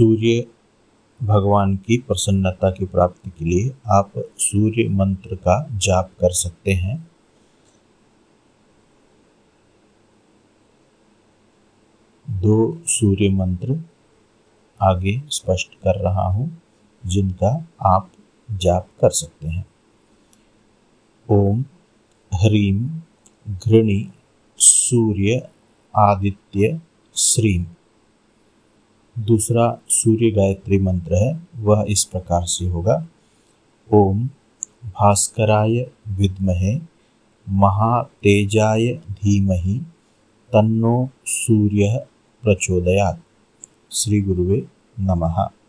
सूर्य भगवान की प्रसन्नता की प्राप्ति के लिए आप सूर्य मंत्र का जाप कर सकते हैं। दो सूर्य मंत्र आगे स्पष्ट कर रहा हूँ, जिनका आप जाप कर सकते हैं। ओम ह्रीम घृणी सूर्य आदित्य श्रीम दूसरा सूर्य गायत्री मंत्र है, वह इस प्रकार से होगा। ओम भास्कराय विद्महे, महातेजाय धीमहि, तन्नो सूर्य प्रचोदयात्। श्री गुरुवे नमः।